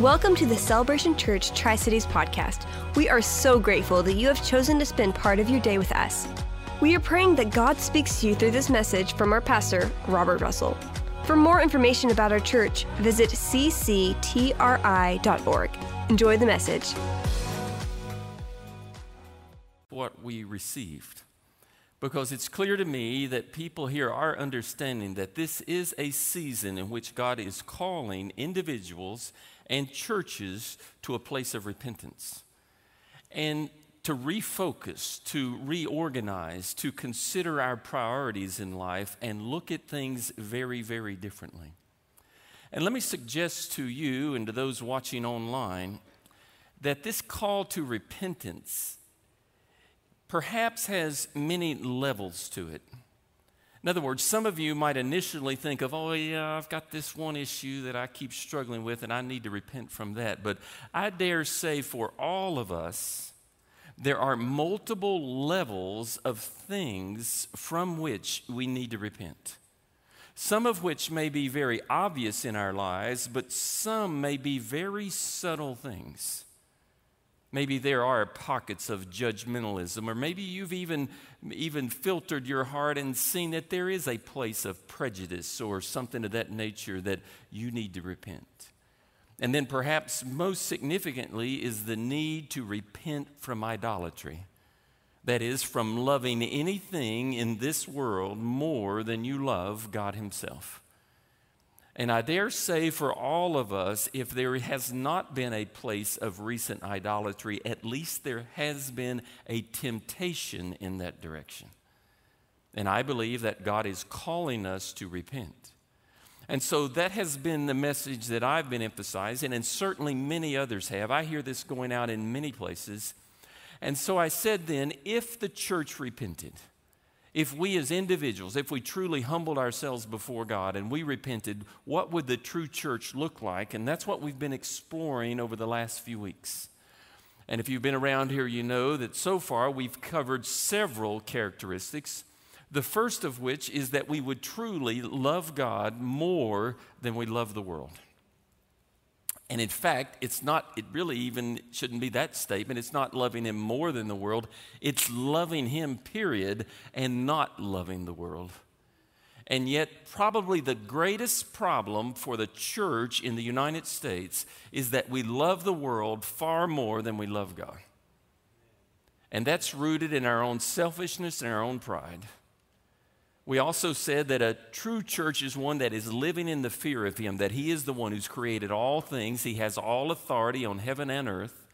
Welcome to the Celebration Church Tri Cities podcast. We are so grateful that you have chosen to spend part of your day with us. We are praying that God speaks to you through this message from our pastor, Robert Russell. For more information about our church, visit cctri.org. Enjoy the message. What we received. Because it's clear to me that people here are understanding that this is a season in which God is calling individuals and churches to a place of repentance. And to refocus, to reorganize, to consider our priorities in life and look at things very, very differently. And let me suggest to you and to those watching online that this call to repentance perhaps has many levels to it. In other words, some of you might initially think of, oh, yeah, I've got this one issue that I keep struggling with and I need to repent from that. But I dare say for all of us, there are multiple levels of things from which we need to repent. Some of which may be very obvious in our lives, but some may be very subtle things. Maybe there are pockets of judgmentalism, or maybe you've even, even filtered your heart and seen that there is a place of prejudice or something of that nature that you need to repent. And then, perhaps most significantly, is the need to repent from idolatry. That is, from loving anything in this world more than you love God Himself. And I dare say for all of us, if there has not been a place of recent idolatry, at least there has been a temptation in that direction. And I believe that God is calling us to repent. And so that has been the message that I've been emphasizing, and certainly many others have. I hear this going out in many places. And so I said then, if the church repented, if we as individuals, if we truly humbled ourselves before God and we repented, what would the true church look like? And that's what we've been exploring over the last few weeks. And if you've been around here, you know that so far we've covered several characteristics the first of which is that we would truly love God more than we love the world. And in fact, it's not, it really even shouldn't be that statement. It's not loving Him more than the world, it's loving Him, period, and not loving the world. And yet, probably the greatest problem for the church in the United States is that we love the world far more than we love God. And that's rooted in our own selfishness and our own pride. We also said that a true church is one that is living in the fear of Him, that He is the one who's created all things, He has all authority on heaven and earth,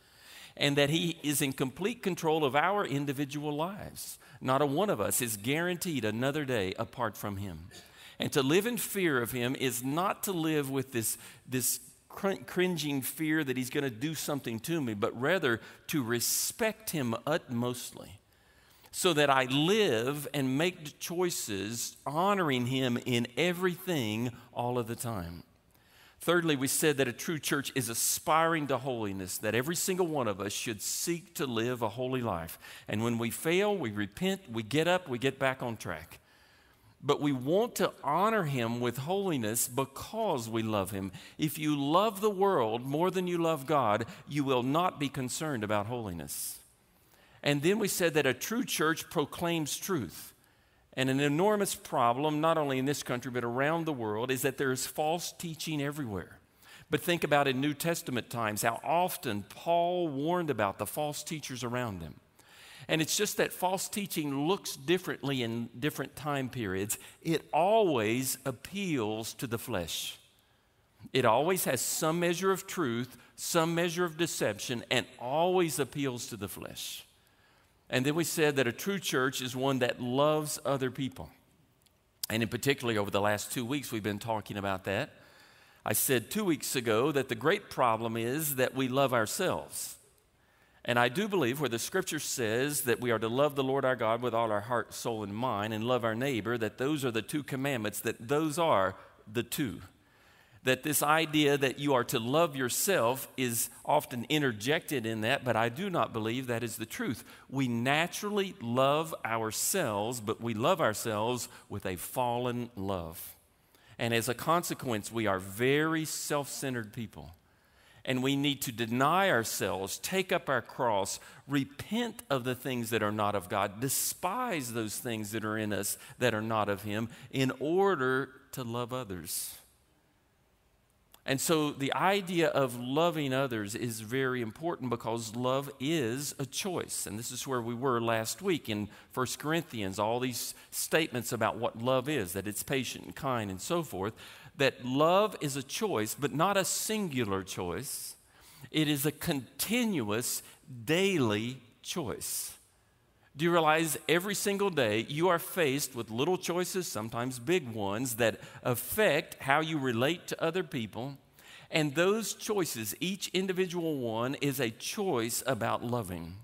and that He is in complete control of our individual lives. Not a one of us is guaranteed another day apart from Him. And to live in fear of Him is not to live with this, this cringing fear that He's going to do something to me, but rather to respect Him utmostly so that I live and make choices honoring Him in everything all of the time. Thirdly, we said that a true church is aspiring to holiness, that every single one of us should seek to live a holy life. And when we fail, we repent, we get up, we get back on track. But we want to honor him with holiness because we love him. If you love the world more than you love God, you will not be concerned about holiness. And then we said that a true church proclaims truth. And an enormous problem, not only in this country, but around the world, is that there is false teaching everywhere. But think about in New Testament times how often Paul warned about the false teachers around them. And it's just that false teaching looks differently in different time periods. It always appeals to the flesh. It always has some measure of truth, some measure of deception, and always appeals to the flesh. And then we said that a true church is one that loves other people. And in particularly over the last two weeks, we've been talking about that. I said two weeks ago that the great problem is that we love ourselves. And I do believe where the scripture says that we are to love the Lord our God with all our heart, soul, and mind, and love our neighbor, that those are the two commandments, that those are the two that this idea that you are to love yourself is often interjected in that, but I do not believe that is the truth. We naturally love ourselves, but we love ourselves with a fallen love. And as a consequence, we are very self centered people. and we need to deny ourselves, take up our cross, repent of the things that are not of God, despise those things that are in us that are not of Him, in order to love others. And so the idea of loving others is very important because love is a choice. And this is where we were last week in 1 Corinthians, all these statements about what love is, that it's patient and kind and so forth, that love is a choice, but not a singular choice. It is a continuous, daily choice. Do you realize every single day you are faced with little choices, sometimes big ones, that affect how you relate to other people? And those choices, each individual one, is a choice about loving.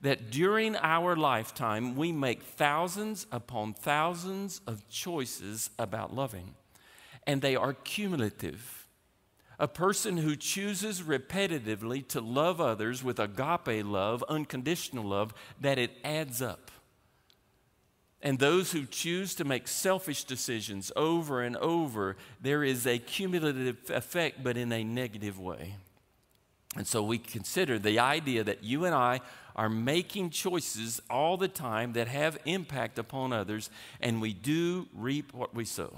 That during our lifetime, we make thousands upon thousands of choices about loving, and they are cumulative a person who chooses repetitively to love others with agape love, unconditional love, that it adds up. And those who choose to make selfish decisions over and over, there is a cumulative effect, but in a negative way. And so we consider the idea that you and I are making choices all the time that have impact upon others, and we do reap what we sow.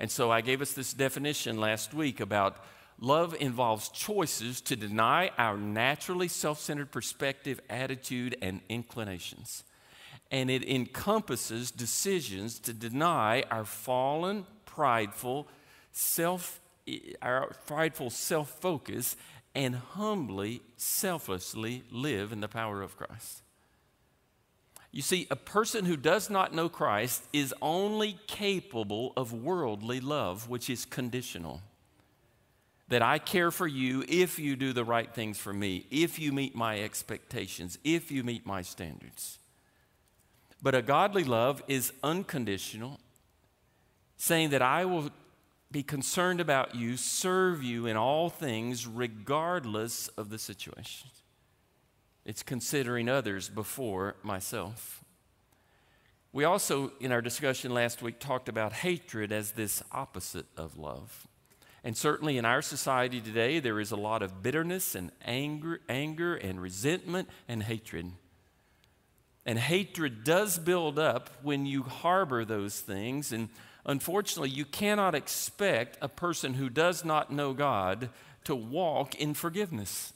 And so I gave us this definition last week about love involves choices to deny our naturally self centered perspective, attitude, and inclinations. And it encompasses decisions to deny our fallen, prideful, self, our prideful self focus and humbly, selflessly live in the power of Christ. You see, a person who does not know Christ is only capable of worldly love, which is conditional. That I care for you if you do the right things for me, if you meet my expectations, if you meet my standards. But a godly love is unconditional, saying that I will be concerned about you, serve you in all things, regardless of the situation. It's considering others before myself. We also, in our discussion last week, talked about hatred as this opposite of love. And certainly in our society today, there is a lot of bitterness and anger, anger and resentment and hatred. And hatred does build up when you harbor those things. And unfortunately, you cannot expect a person who does not know God to walk in forgiveness.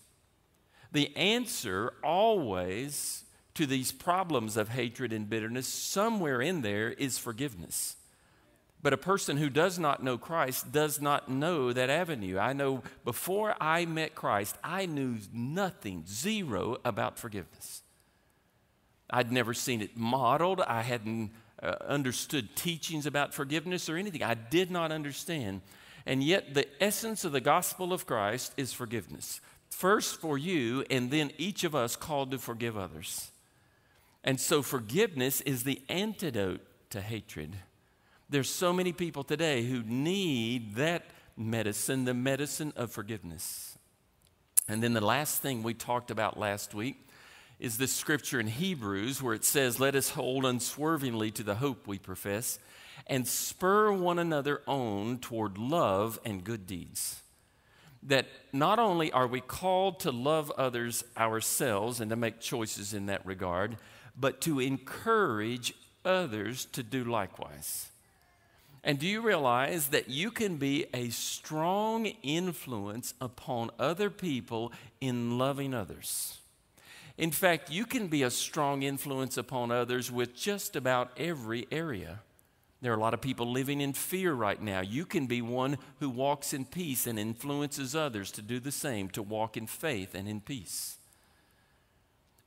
The answer always to these problems of hatred and bitterness, somewhere in there, is forgiveness. But a person who does not know Christ does not know that avenue. I know before I met Christ, I knew nothing, zero about forgiveness. I'd never seen it modeled. I hadn't uh, understood teachings about forgiveness or anything. I did not understand. And yet, the essence of the gospel of Christ is forgiveness first for you, and then each of us called to forgive others. And so forgiveness is the antidote to hatred. There's so many people today who need that medicine, the medicine of forgiveness. And then the last thing we talked about last week is this scripture in Hebrews where it says, Let us hold unswervingly to the hope we profess and spur one another on toward love and good deeds that not only are we called to love others ourselves and to make choices in that regard, but to encourage others to do likewise. And do you realize that you can be a strong influence upon other people in loving others? In fact, you can be a strong influence upon others with just about every area. There are a lot of people living in fear right now. You can be one who walks in peace and influences others to do the same, to walk in faith and in peace.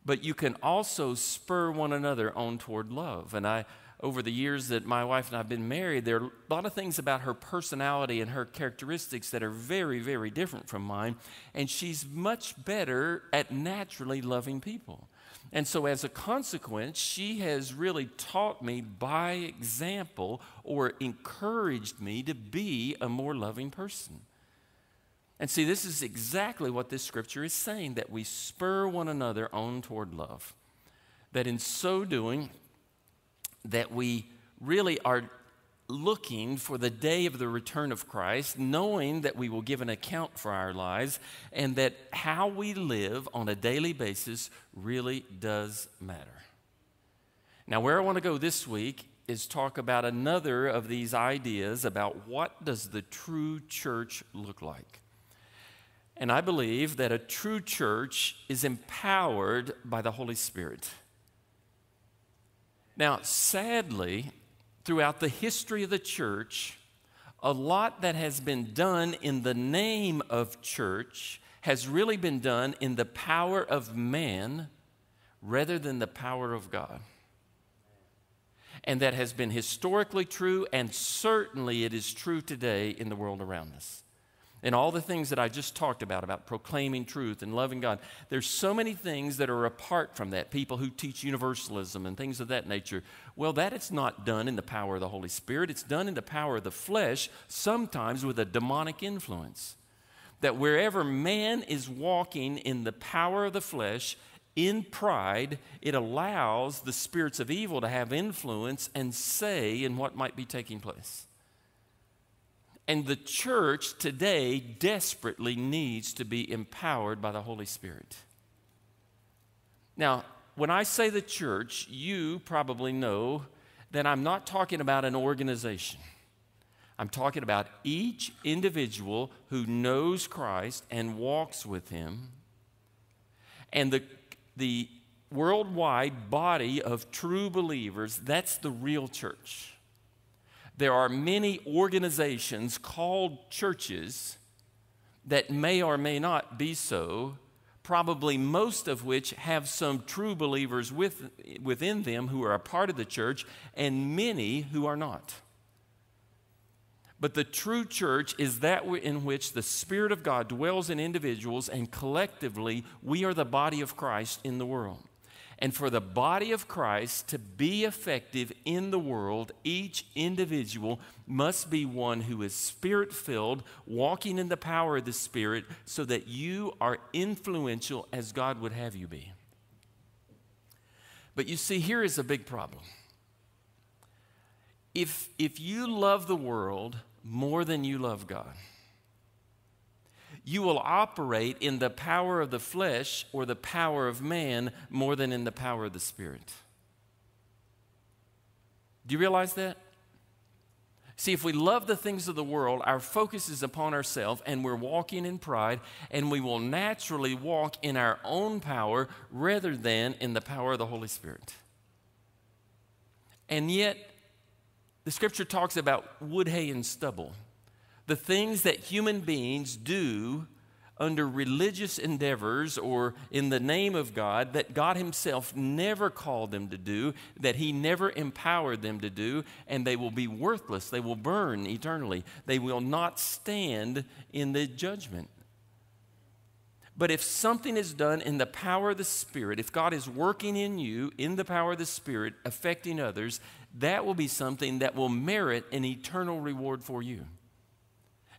But you can also spur one another on toward love. And I, over the years that my wife and I have been married, there are a lot of things about her personality and her characteristics that are very, very different from mine. And she's much better at naturally loving people. And so, as a consequence, she has really taught me by example or encouraged me to be a more loving person. And see, this is exactly what this scripture is saying that we spur one another on toward love. That in so doing, that we really are looking for the day of the return of Christ, knowing that we will give an account for our lives and that how we live on a daily basis really does matter. Now, where I want to go this week is talk about another of these ideas about what does the true church look like. And I believe that a true church is empowered by the Holy Spirit. Now, sadly, throughout the history of the church, a lot that has been done in the name of church has really been done in the power of man rather than the power of God. And that has been historically true, and certainly it is true today in the world around us and all the things that I just talked about, about proclaiming truth and loving God, there's so many things that are apart from that. People who teach universalism and things of that nature. Well, that is not done in the power of the Holy Spirit, it's done in the power of the flesh, sometimes with a demonic influence. That wherever man is walking in the power of the flesh, in pride, it allows the spirits of evil to have influence and say in what might be taking place. And the church today desperately needs to be empowered by the Holy Spirit. Now, when I say the church, you probably know that I'm not talking about an organization. I'm talking about each individual who knows Christ and walks with Him. And the, the worldwide body of true believers, that's the real church there are many organizations called churches that may or may not be so, probably most of which have some true believers with, within them who are a part of the church, and many who are not. But the true church is that in which the Spirit of God dwells in individuals, and collectively we are the body of Christ in the world. And for the body of Christ to be effective in the world, each individual must be one who is spirit filled, walking in the power of the Spirit, so that you are influential as God would have you be. But you see, here is a big problem. If, if you love the world more than you love God, you will operate in the power of the flesh or the power of man more than in the power of the Spirit. Do you realize that? See, if we love the things of the world, our focus is upon ourselves and we're walking in pride, and we will naturally walk in our own power rather than in the power of the Holy Spirit. And yet, the scripture talks about wood, hay, and stubble the things that human beings do under religious endeavors or in the name of God that God Himself never called them to do, that He never empowered them to do, and they will be worthless. They will burn eternally. They will not stand in the judgment. But if something is done in the power of the Spirit, if God is working in you in the power of the Spirit, affecting others, that will be something that will merit an eternal reward for you.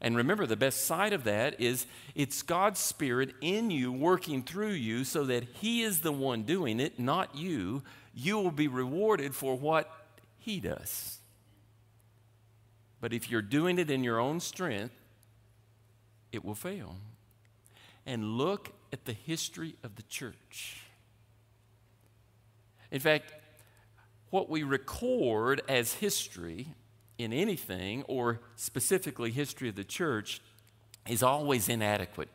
And remember, the best side of that is it's God's Spirit in you, working through you, so that He is the one doing it, not you. You will be rewarded for what He does. But if you're doing it in your own strength, it will fail. And look at the history of the church. In fact, what we record as history in anything, or specifically history of the church, is always inadequate.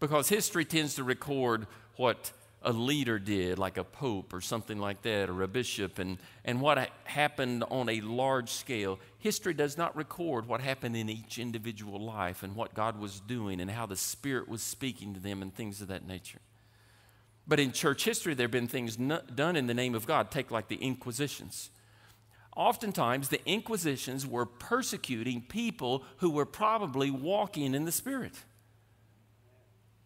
Because history tends to record what a leader did, like a pope or something like that, or a bishop, and, and what happened on a large scale. History does not record what happened in each individual life and what God was doing and how the Spirit was speaking to them and things of that nature. But in church history, there have been things done in the name of God. Take like the Inquisitions. Oftentimes, the Inquisitions were persecuting people who were probably walking in the Spirit.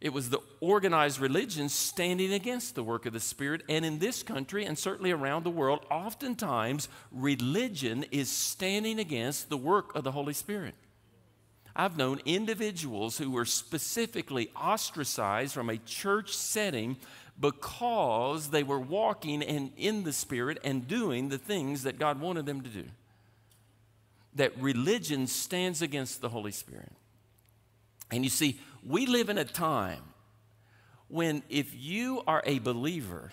It was the organized religion standing against the work of the Spirit. And in this country, and certainly around the world, oftentimes religion is standing against the work of the Holy Spirit. I've known individuals who were specifically ostracized from a church setting because they were walking and in the Spirit and doing the things that God wanted them to do. that religion stands against the Holy Spirit. And you see, we live in a time when if you are a believer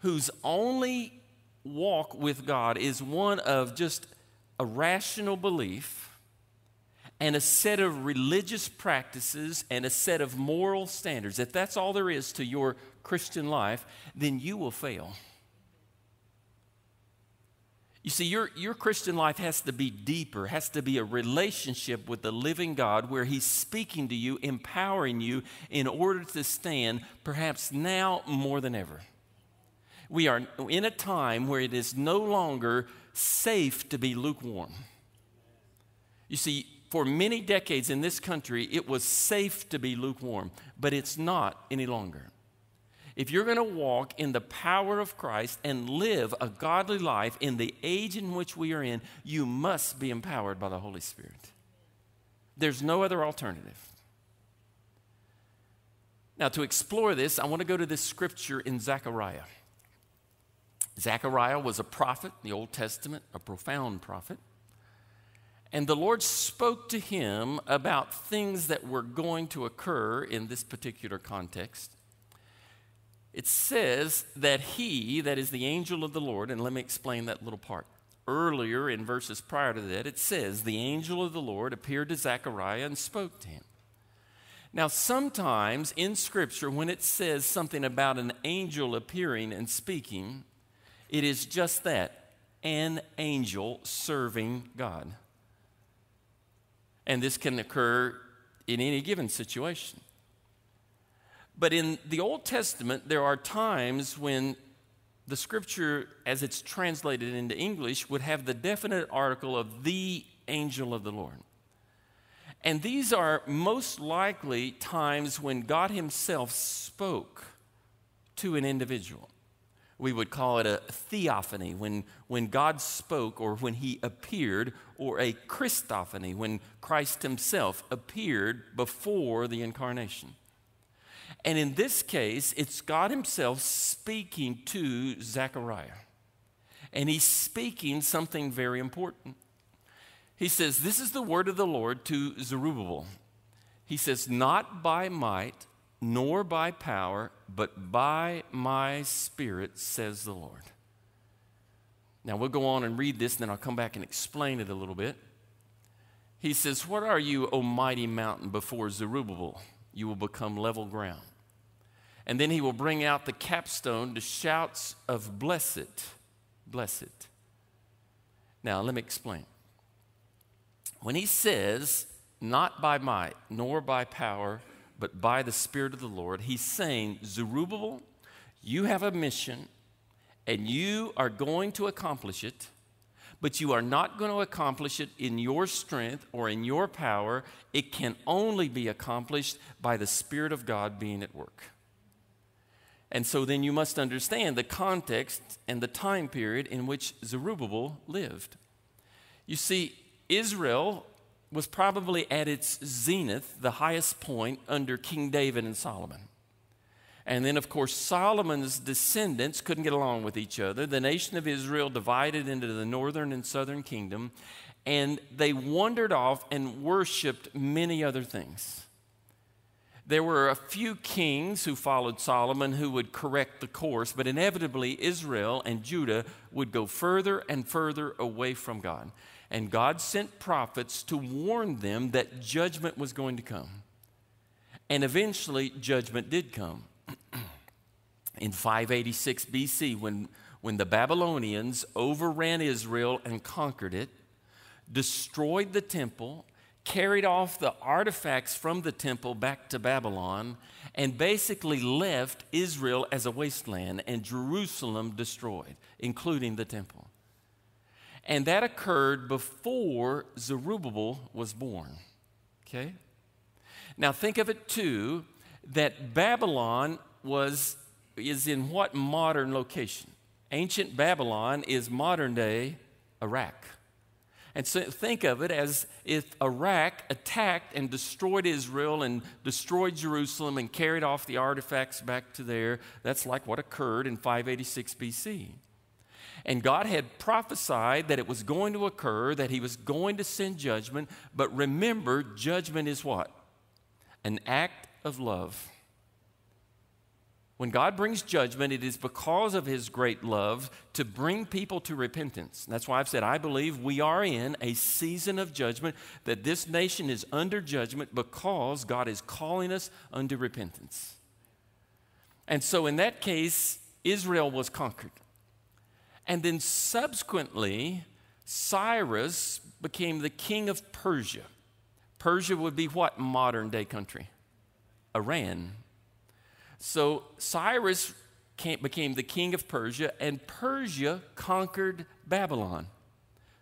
whose only walk with God is one of just a rational belief and a set of religious practices and a set of moral standards, if that's all there is to your Christian life, then you will fail. You see, your, your Christian life has to be deeper, has to be a relationship with the living God where He's speaking to you, empowering you in order to stand, perhaps now more than ever. We are in a time where it is no longer safe to be lukewarm. You see, for many decades in this country, it was safe to be lukewarm, but it's not any longer. If you're going to walk in the power of Christ and live a godly life in the age in which we are in, you must be empowered by the Holy Spirit. There's no other alternative. Now, to explore this, I want to go to this scripture in Zechariah. Zechariah was a prophet, in the Old Testament, a profound prophet. And the Lord spoke to him about things that were going to occur in this particular context. It says that he, that is the angel of the Lord, and let me explain that little part. Earlier in verses prior to that, it says, The angel of the Lord appeared to Zechariah and spoke to him. Now, sometimes in Scripture, when it says something about an angel appearing and speaking, it is just that an angel serving God. And this can occur in any given situation. But in the Old Testament, there are times when the scripture, as it's translated into English, would have the definite article of the angel of the Lord. And these are most likely times when God Himself spoke to an individual we would call it a theophany, when, when God spoke or when he appeared, or a Christophany, when Christ himself appeared before the incarnation. And in this case, it's God himself speaking to Zechariah. And he's speaking something very important. He says, This is the word of the Lord to Zerubbabel. He says, Not by might, nor by power, but by my Spirit, says the Lord. Now we'll go on and read this, and then I'll come back and explain it a little bit. He says, What are you, O mighty mountain, before Zerubbabel? You will become level ground. And then he will bring out the capstone to shouts of blessed, blessed. Now let me explain. When he says, Not by might, nor by power, but by the Spirit of the Lord. He's saying, Zerubbabel, you have a mission and you are going to accomplish it, but you are not going to accomplish it in your strength or in your power. It can only be accomplished by the Spirit of God being at work. And so then you must understand the context and the time period in which Zerubbabel lived. You see, Israel was probably at its zenith, the highest point under King David and Solomon. And then, of course, Solomon's descendants couldn't get along with each other. The nation of Israel divided into the northern and southern kingdom, and they wandered off and worshiped many other things. There were a few kings who followed Solomon who would correct the course, but inevitably Israel and Judah would go further and further away from God. And God sent prophets to warn them that judgment was going to come. And eventually, judgment did come. In 586 BC, when, when the Babylonians overran Israel and conquered it, destroyed the temple, carried off the artifacts from the temple back to Babylon, and basically left Israel as a wasteland and Jerusalem destroyed, including the temple. And that occurred before Zerubbabel was born. Okay? Now think of it too that Babylon was is in what modern location? Ancient Babylon is modern day Iraq. And so think of it as if Iraq attacked and destroyed Israel and destroyed Jerusalem and carried off the artifacts back to there. That's like what occurred in 586 BC. And God had prophesied that it was going to occur, that He was going to send judgment. But remember, judgment is what? An act of love. When God brings judgment, it is because of His great love to bring people to repentance. That's why I've said I believe we are in a season of judgment, that this nation is under judgment because God is calling us unto repentance. And so, in that case, Israel was conquered. And then subsequently, Cyrus became the king of Persia. Persia would be what modern day country? Iran. So Cyrus became the king of Persia, and Persia conquered Babylon.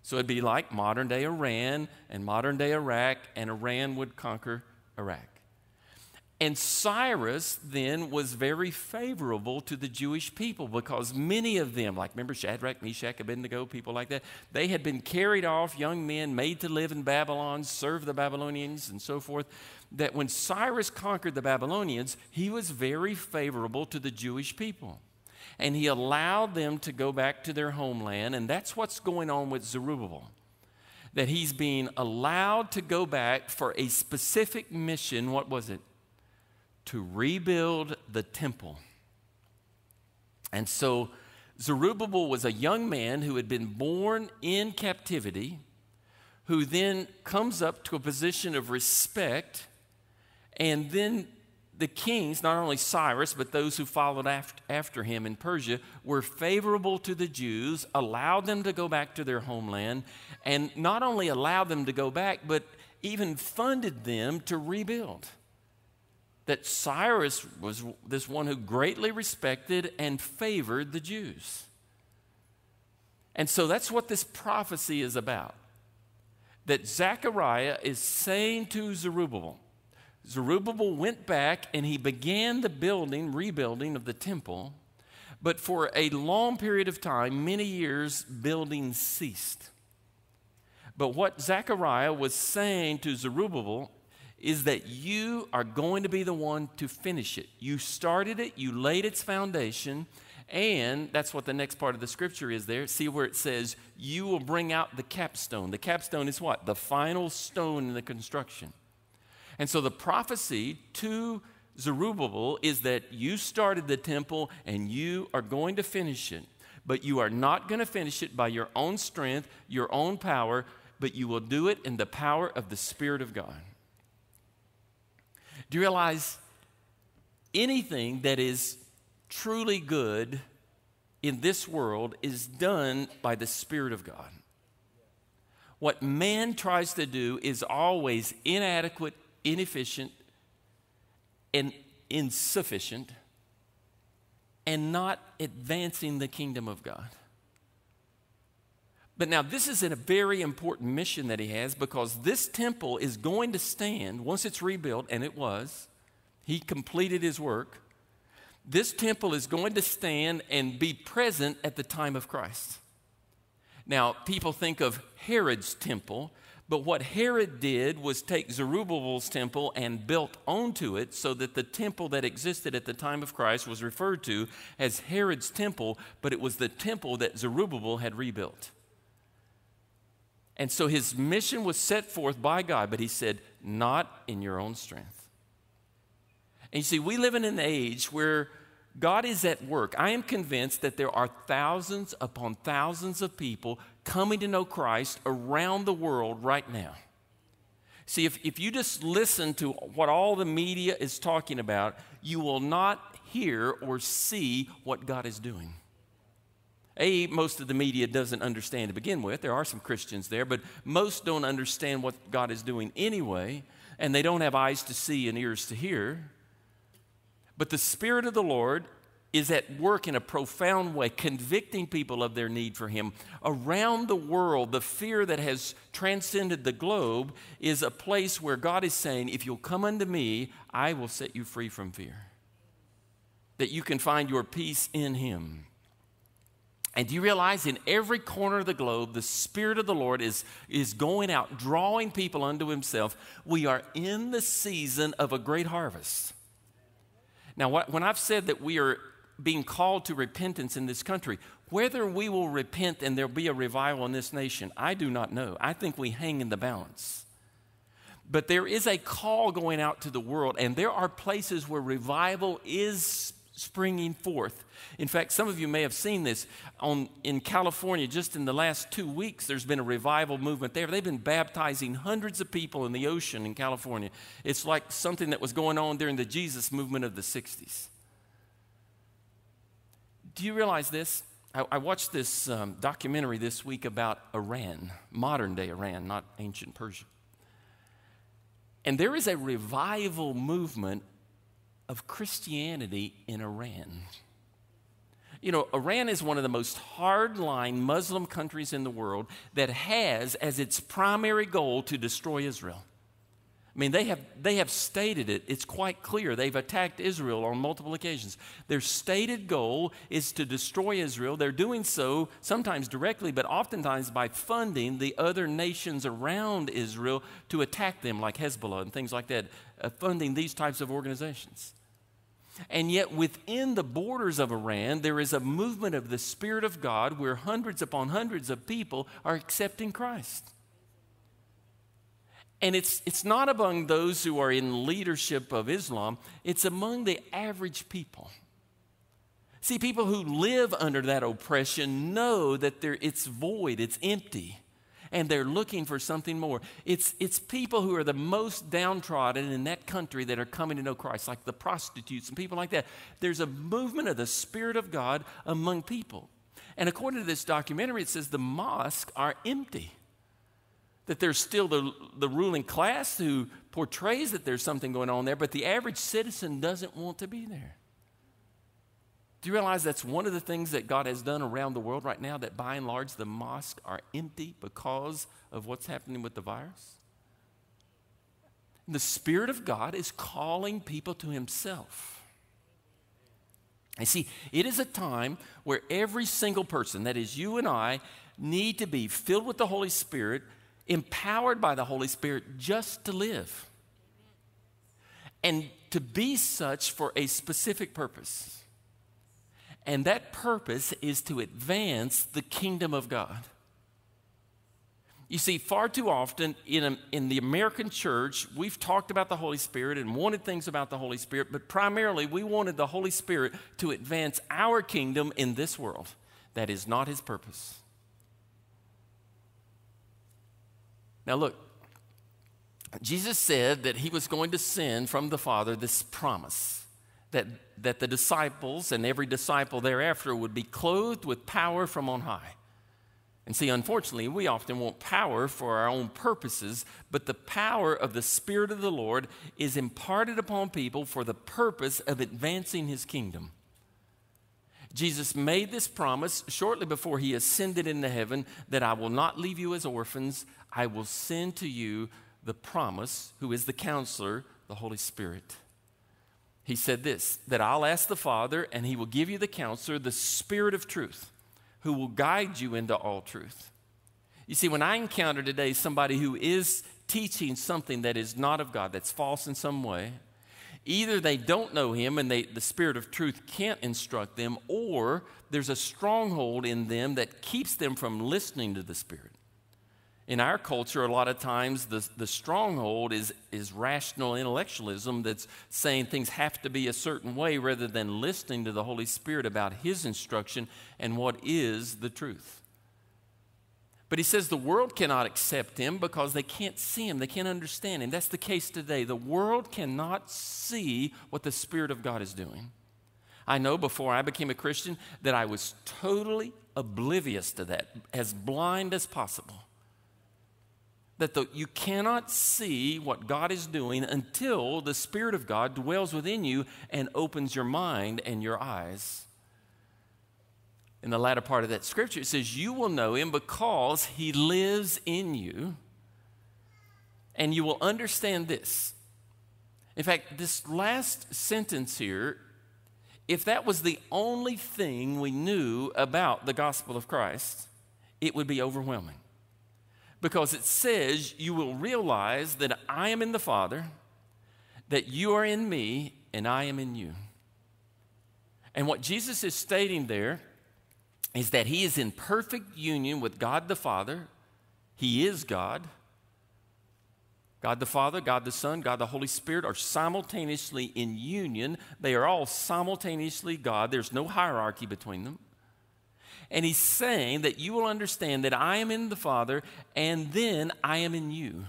So it'd be like modern day Iran and modern day Iraq, and Iran would conquer Iraq. And Cyrus then was very favorable to the Jewish people because many of them, like remember Shadrach, Meshach, Abednego, people like that, they had been carried off, young men made to live in Babylon, serve the Babylonians, and so forth that when Cyrus conquered the Babylonians, he was very favorable to the Jewish people. And he allowed them to go back to their homeland. And that's what's going on with Zerubbabel. That he's being allowed to go back for a specific mission. What was it? To rebuild the temple. And so Zerubbabel was a young man who had been born in captivity, who then comes up to a position of respect and then the kings, not only Cyrus, but those who followed after him in Persia, were favorable to the Jews, allowed them to go back to their homeland, and not only allowed them to go back, but even funded them to rebuild. That Cyrus was this one who greatly respected and favored the Jews. And so that's what this prophecy is about. That Zechariah is saying to Zerubbabel, Zerubbabel went back and he began the building, rebuilding of the temple. But for a long period of time, many years, building ceased. But what Zechariah was saying to Zerubbabel is that you are going to be the one to finish it. You started it, you laid its foundation, and that's what the next part of the scripture is there. See where it says, You will bring out the capstone. The capstone is what? The final stone in the construction. And so the prophecy to Zerubbabel is that you started the temple and you are going to finish it. But you are not going to finish it by your own strength, your own power, but you will do it in the power of the Spirit of God. Do you realize anything that is truly good in this world is done by the Spirit of God? What man tries to do is always inadequate, inefficient and insufficient and not advancing the kingdom of God. But now, this is a very important mission that he has because this temple is going to stand once it's rebuilt, and it was. He completed his work. This temple is going to stand and be present at the time of Christ. Now, people think of Herod's temple, but what Herod did was take Zerubbabel's temple and built onto it so that the temple that existed at the time of Christ was referred to as Herod's temple, but it was the temple that Zerubbabel had rebuilt. And so his mission was set forth by God, but he said, not in your own strength. And you see, we live in an age where God is at work. I am convinced that there are thousands upon thousands of people coming to know Christ around the world right now. See, if, if you just listen to what all the media is talking about, you will not hear or see what God is doing. A, most of the media doesn't understand to begin with. There are some Christians there, but most don't understand what God is doing anyway, and they don't have eyes to see and ears to hear. But the Spirit of the Lord is at work in a profound way, convicting people of their need for Him. Around the world, the fear that has transcended the globe is a place where God is saying, If you'll come unto me, I will set you free from fear. That you can find your peace in Him. And do you realize in every corner of the globe, the Spirit of the Lord is, is going out, drawing people unto Himself? We are in the season of a great harvest. Now, what, when I've said that we are being called to repentance in this country. Whether we will repent and there'll be a revival in this nation, I do not know. I think we hang in the balance. But there is a call going out to the world, and there are places where revival is springing forth. In fact, some of you may have seen this on, in California just in the last two weeks. There's been a revival movement there. They've been baptizing hundreds of people in the ocean in California. It's like something that was going on during the Jesus movement of the 60s. Do you realize this? I, I watched this um, documentary this week about Iran, modern day Iran, not ancient Persia. And there is a revival movement of Christianity in Iran. You know, Iran is one of the most hardline Muslim countries in the world that has as its primary goal to destroy Israel. I mean, they have, they have stated it. It's quite clear. They've attacked Israel on multiple occasions. Their stated goal is to destroy Israel. They're doing so sometimes directly, but oftentimes by funding the other nations around Israel to attack them, like Hezbollah and things like that, uh, funding these types of organizations. And yet, within the borders of Iran, there is a movement of the Spirit of God where hundreds upon hundreds of people are accepting Christ. And it's, it's not among those who are in leadership of Islam, it's among the average people. See, people who live under that oppression know that it's void, it's empty and they're looking for something more. It's, it's people who are the most downtrodden in that country that are coming to know Christ, like the prostitutes and people like that. There's a movement of the Spirit of God among people. And according to this documentary, it says the mosques are empty. That there's still the, the ruling class who portrays that there's something going on there, but the average citizen doesn't want to be there. Do you realize that's one of the things that God has done around the world right now? That by and large the mosques are empty because of what's happening with the virus? The Spirit of God is calling people to Himself. And see, it is a time where every single person, that is you and I, need to be filled with the Holy Spirit, empowered by the Holy Spirit just to live. And to be such for a specific purpose. And that purpose is to advance the kingdom of God. You see, far too often in, a, in the American church, we've talked about the Holy Spirit and wanted things about the Holy Spirit, but primarily we wanted the Holy Spirit to advance our kingdom in this world. That is not his purpose. Now, look, Jesus said that he was going to send from the Father this promise that, that the disciples and every disciple thereafter would be clothed with power from on high. And see, unfortunately, we often want power for our own purposes, but the power of the Spirit of the Lord is imparted upon people for the purpose of advancing His kingdom. Jesus made this promise shortly before He ascended into heaven that I will not leave you as orphans, I will send to you the promise, who is the counselor, the Holy Spirit he said this that I'll ask the Father, and he will give you the counselor, the Spirit of truth, who will guide you into all truth. You see, when I encounter today somebody who is teaching something that is not of God, that's false in some way, either they don't know him and they, the Spirit of truth can't instruct them, or there's a stronghold in them that keeps them from listening to the Spirit in our culture, a lot of times the, the stronghold is, is rational intellectualism that's saying things have to be a certain way rather than listening to the Holy Spirit about His instruction and what is the truth. But he says the world cannot accept him because they can't see him, they can't understand him. That's the case today. The world cannot see what the Spirit of God is doing. I know before I became a Christian that I was totally oblivious to that, as blind as possible that the, you cannot see what God is doing until the Spirit of God dwells within you and opens your mind and your eyes. In the latter part of that scripture, it says, You will know him because he lives in you, and you will understand this. In fact, this last sentence here, if that was the only thing we knew about the gospel of Christ, it would be overwhelming because it says, You will realize that I am in the Father, that you are in me, and I am in you. And what Jesus is stating there is that he is in perfect union with God the Father. He is God. God the Father, God the Son, God the Holy Spirit are simultaneously in union. They are all simultaneously God. There's no hierarchy between them. And he's saying that you will understand that I am in the Father and then I am in you.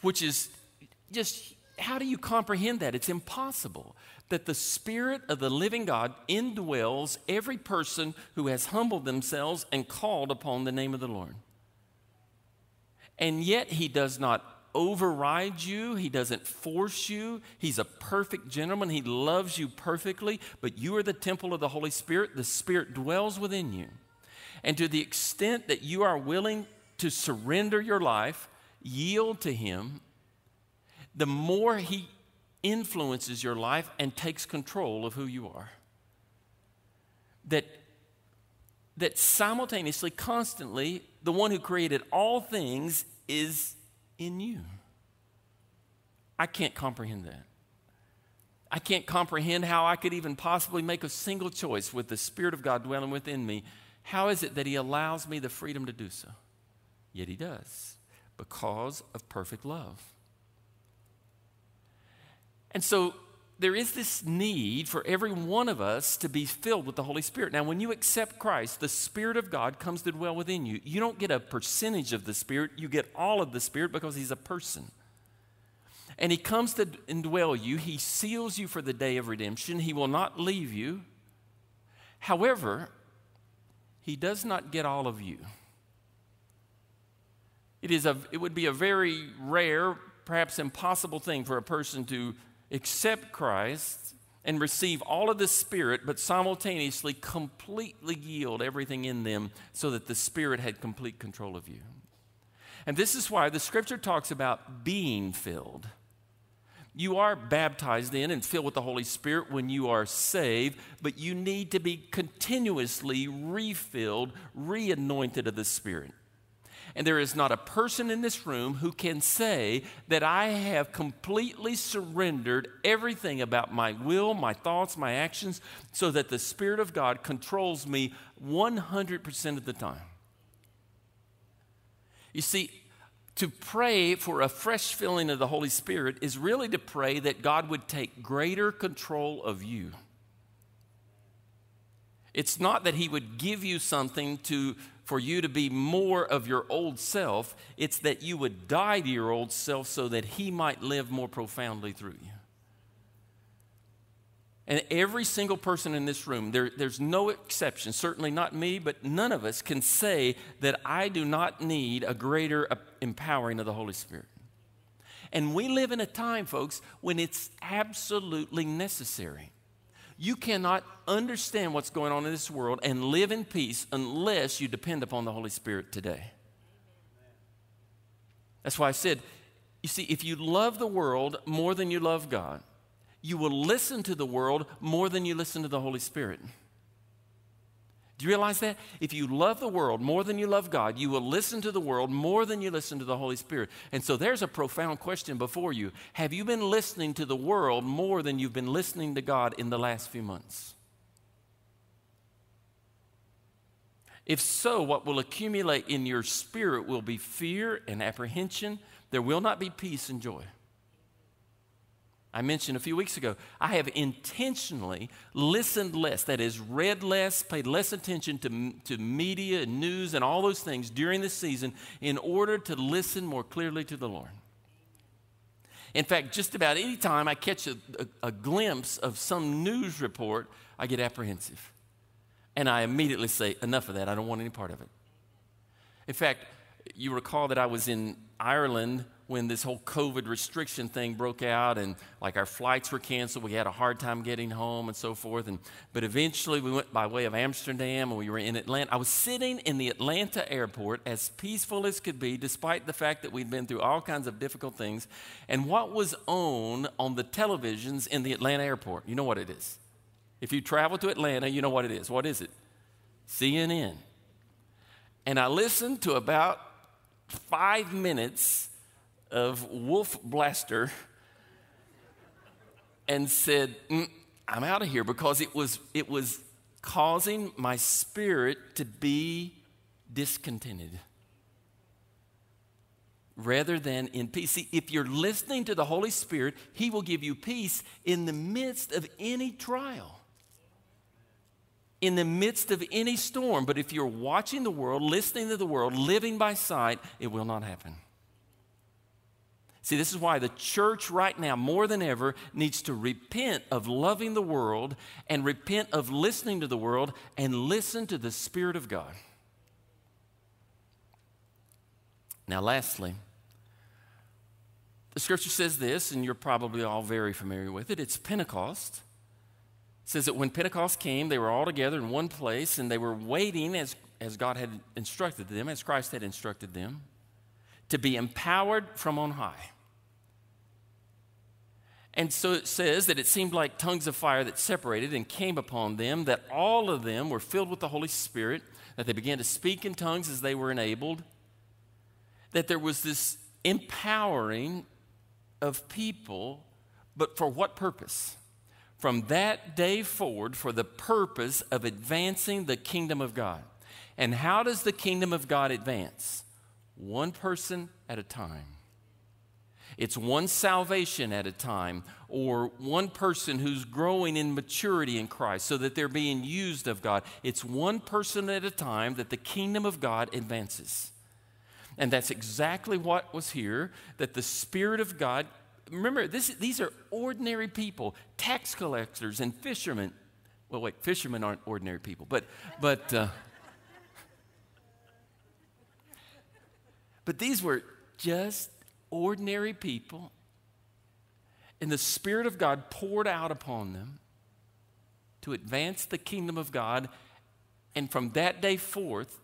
Which is just, how do you comprehend that? It's impossible that the Spirit of the living God indwells every person who has humbled themselves and called upon the name of the Lord. And yet, He does not override you, He doesn't force you. He's a perfect gentleman. He loves you perfectly, but you are the temple of the Holy Spirit. The Spirit dwells within you. And to the extent that you are willing to surrender your life, yield to Him, the more He influences your life and takes control of who you are. That, that simultaneously, constantly, the one who created all things is in you. I can't comprehend that. I can't comprehend how I could even possibly make a single choice with the Spirit of God dwelling within me. How is it that He allows me the freedom to do so? Yet He does, because of perfect love. And so there is this need for every one of us to be filled with the Holy Spirit. Now, when you accept Christ, the Spirit of God comes to dwell within you. You don't get a percentage of the Spirit, you get all of the Spirit because He's a person. And He comes to indwell you, He seals you for the day of redemption, He will not leave you. However, He does not get all of you. It, is a, it would be a very rare, perhaps impossible thing for a person to accept Christ and receive all of the Spirit, but simultaneously completely yield everything in them so that the Spirit had complete control of you. And this is why the scripture talks about being filled. You are baptized in and filled with the Holy Spirit when you are saved, but you need to be continuously refilled, re anointed of the Spirit. And there is not a person in this room who can say that I have completely surrendered everything about my will, my thoughts, my actions, so that the Spirit of God controls me 100% of the time. You see, to pray for a fresh filling of the Holy Spirit is really to pray that God would take greater control of you. It's not that He would give you something to for you to be more of your old self, it's that you would die to your old self so that He might live more profoundly through you. And every single person in this room, there, there's no exception, certainly not me, but none of us can say that I do not need a greater uh, empowering of the Holy Spirit. And we live in a time, folks, when it's absolutely necessary. You cannot understand what's going on in this world and live in peace unless you depend upon the Holy Spirit today. That's why I said, you see, if you love the world more than you love God, you will listen to the world more than you listen to the Holy Spirit. Do you realize that? If you love the world more than you love God, you will listen to the world more than you listen to the Holy Spirit. And so there's a profound question before you. Have you been listening to the world more than you've been listening to God in the last few months? If so, what will accumulate in your spirit will be fear and apprehension. There will not be peace and joy. I mentioned a few weeks ago, I have intentionally listened less, that is, read less, paid less attention to, to media and news and all those things during this season in order to listen more clearly to the Lord. In fact, just about any time I catch a, a, a glimpse of some news report, I get apprehensive. And I immediately say, enough of that, I don't want any part of it. In fact, you recall that I was in Ireland when this whole COVID restriction thing broke out and like our flights were canceled. We had a hard time getting home and so forth. And, but eventually we went by way of Amsterdam and we were in Atlanta. I was sitting in the Atlanta airport as peaceful as could be, despite the fact that we'd been through all kinds of difficult things. And what was on on the televisions in the Atlanta airport? You know what it is. If you travel to Atlanta, you know what it is. What is it? CNN. And I listened to about five minutes of Wolf Blitzer and said, mm, I'm out of here because it was, it was causing my spirit to be discontented rather than in peace. See, if you're listening to the Holy Spirit, He will give you peace in the midst of any trial, in the midst of any storm. But if you're watching the world, listening to the world, living by sight, it will not happen. See, this is why the church right now, more than ever, needs to repent of loving the world and repent of listening to the world and listen to the Spirit of God. Now, lastly, the scripture says this, and you're probably all very familiar with it. It's Pentecost. Says that when Pentecost came, they were all together in one place and they were waiting as, as God had instructed them, as Christ had instructed them, to be empowered from on high. And so it says that it seemed like tongues of fire that separated and came upon them, that all of them were filled with the Holy Spirit, that they began to speak in tongues as they were enabled, that there was this empowering of people, but for what purpose? From that day forward, for the purpose of advancing the kingdom of God. And how does the kingdom of God advance? One person at a time. It's one salvation at a time, or one person who's growing in maturity in Christ so that they're being used of God. It's one person at a time that the kingdom of God advances. And that's exactly what was here that the Spirit of God, remember, this, these are ordinary people, tax collectors and fishermen. Well, wait, fishermen aren't ordinary people, but, but, uh, but these were just ordinary people. And the Spirit of God poured out upon them to advance the kingdom of God. And from that day forth,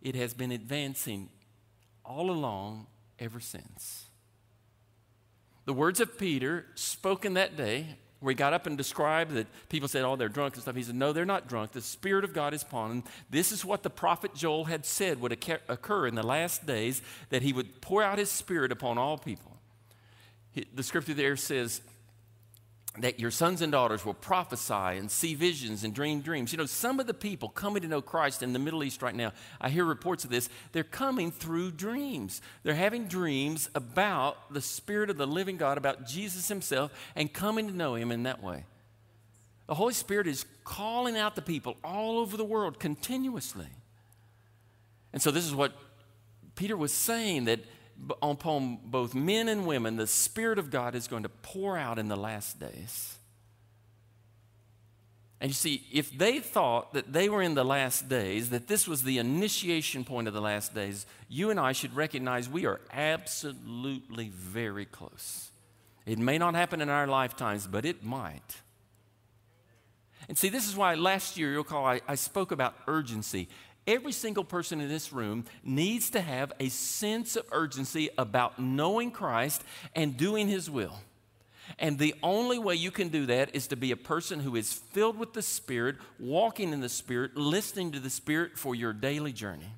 it has been advancing all along ever since. The words of Peter, spoken that day, where he got up and described that people said, oh, they're drunk and stuff. He said, no, they're not drunk. The Spirit of God is upon them. This is what the prophet Joel had said would occur in the last days, that he would pour out his Spirit upon all people. The scripture there says, that your sons and daughters will prophesy and see visions and dream dreams. You know, some of the people coming to know Christ in the Middle East right now, I hear reports of this, they're coming through dreams. They're having dreams about the Spirit of the living God, about Jesus Himself, and coming to know Him in that way. The Holy Spirit is calling out the people all over the world continuously. And so, this is what Peter was saying that upon both men and women, the Spirit of God is going to pour out in the last days. And you see, if they thought that they were in the last days, that this was the initiation point of the last days, you and I should recognize we are absolutely very close. It may not happen in our lifetimes, but it might. And see, this is why last year, you'll call, I, I spoke about urgency. Every single person in this room needs to have a sense of urgency about knowing Christ and doing His will. And the only way you can do that is to be a person who is filled with the Spirit, walking in the Spirit, listening to the Spirit for your daily journey.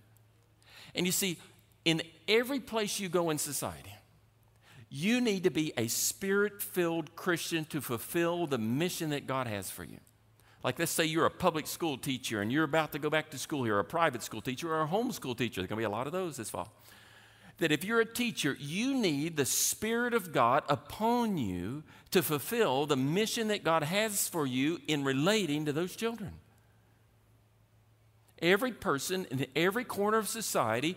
And you see, in every place you go in society, you need to be a spirit filled Christian to fulfill the mission that God has for you. Like, let's say you're a public school teacher and you're about to go back to school here, a private school teacher, or a homeschool teacher. There's going to be a lot of those this fall. That if you're a teacher, you need the Spirit of God upon you to fulfill the mission that God has for you in relating to those children. Every person in every corner of society,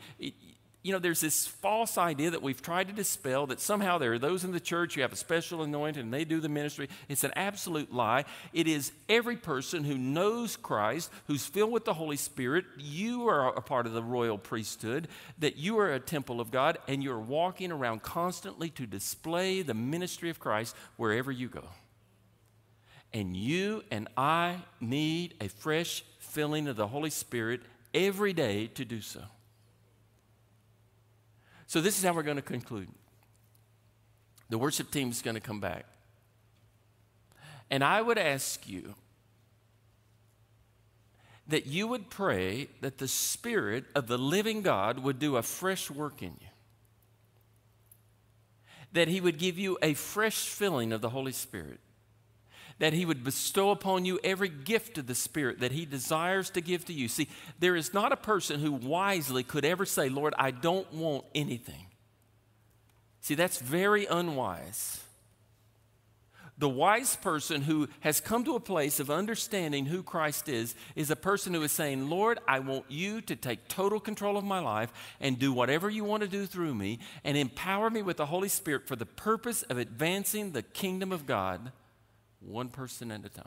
you know, there's this false idea that we've tried to dispel that somehow there are those in the church who have a special anointing and they do the ministry. It's an absolute lie. It is every person who knows Christ, who's filled with the Holy Spirit. You are a part of the royal priesthood, that you are a temple of God, and you're walking around constantly to display the ministry of Christ wherever you go. And you and I need a fresh filling of the Holy Spirit every day to do so. So, this is how we're going to conclude. The worship team is going to come back. And I would ask you that you would pray that the Spirit of the living God would do a fresh work in you. That He would give you a fresh filling of the Holy Spirit. That He would bestow upon you every gift of the Spirit that He desires to give to you. See, there is not a person who wisely could ever say, Lord, I don't want anything. See, that's very unwise. The wise person who has come to a place of understanding who Christ is is a person who is saying, Lord, I want you to take total control of my life and do whatever you want to do through me and empower me with the Holy Spirit for the purpose of advancing the kingdom of God one person at a time.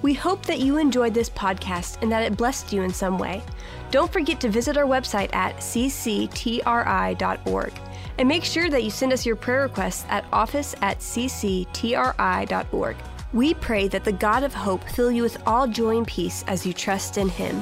We hope that you enjoyed this podcast and that it blessed you in some way. Don't forget to visit our website at cctri.org and make sure that you send us your prayer requests at office at cctri.org. We pray that the God of hope fill you with all joy and peace as you trust in Him.